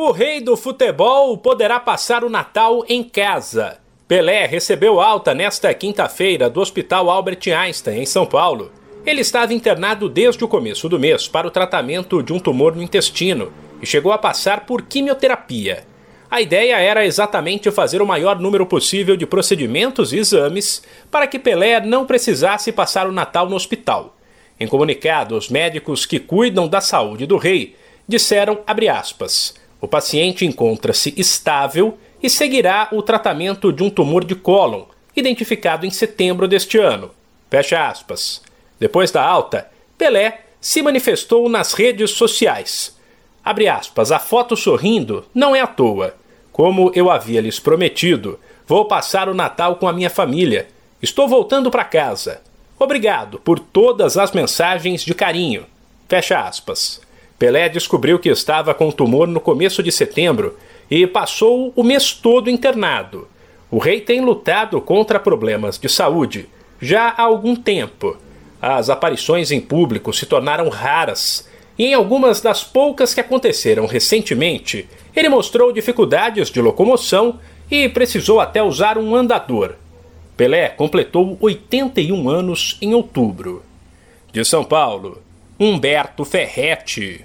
O rei do futebol poderá passar o Natal em casa. Pelé recebeu alta nesta quinta-feira do Hospital Albert Einstein, em São Paulo. Ele estava internado desde o começo do mês para o tratamento de um tumor no intestino e chegou a passar por quimioterapia. A ideia era exatamente fazer o maior número possível de procedimentos e exames para que Pelé não precisasse passar o Natal no hospital. Em comunicado, os médicos que cuidam da saúde do rei disseram, aspas, o paciente encontra-se estável e seguirá o tratamento de um tumor de cólon, identificado em setembro deste ano. Fecha aspas. Depois da alta, Pelé se manifestou nas redes sociais. Abre aspas, a foto sorrindo não é à toa. Como eu havia lhes prometido, vou passar o Natal com a minha família. Estou voltando para casa. Obrigado por todas as mensagens de carinho. Fecha aspas. Pelé descobriu que estava com tumor no começo de setembro e passou o mês todo internado. O rei tem lutado contra problemas de saúde já há algum tempo. As aparições em público se tornaram raras e em algumas das poucas que aconteceram recentemente, ele mostrou dificuldades de locomoção e precisou até usar um andador. Pelé completou 81 anos em outubro. De São Paulo, Humberto Ferretti.